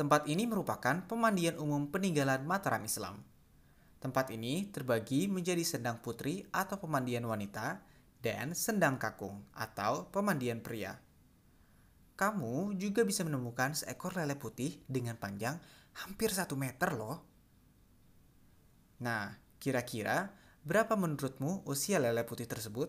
Tempat ini merupakan pemandian umum peninggalan Mataram Islam. Tempat ini terbagi menjadi sendang putri atau pemandian wanita dan sendang kakung atau pemandian pria. Kamu juga bisa menemukan seekor lele putih dengan panjang hampir satu meter loh. Nah, kira-kira berapa menurutmu usia lele putih tersebut?